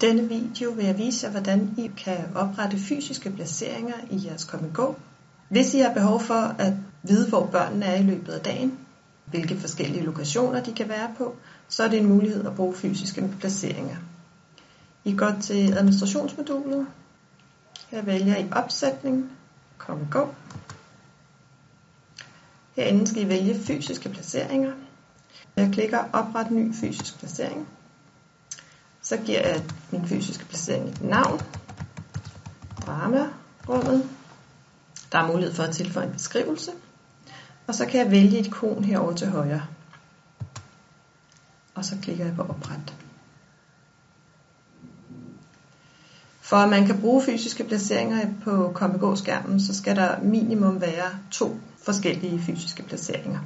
denne video vil jeg vise jer, hvordan I kan oprette fysiske placeringer i jeres komme gå. Hvis I har behov for at vide, hvor børnene er i løbet af dagen, hvilke forskellige lokationer de kan være på, så er det en mulighed at bruge fysiske placeringer. I går til administrationsmodulet. Her vælger I opsætning, komme gå. Herinde skal I vælge fysiske placeringer. Jeg klikker opret ny fysisk placering. Så giver jeg min fysiske placering et navn. Drama-rummet. Der er mulighed for at tilføje en beskrivelse. Og så kan jeg vælge et ikon herover til højre. Og så klikker jeg på opret. For at man kan bruge fysiske placeringer på KomGO-skærmen, så skal der minimum være to forskellige fysiske placeringer.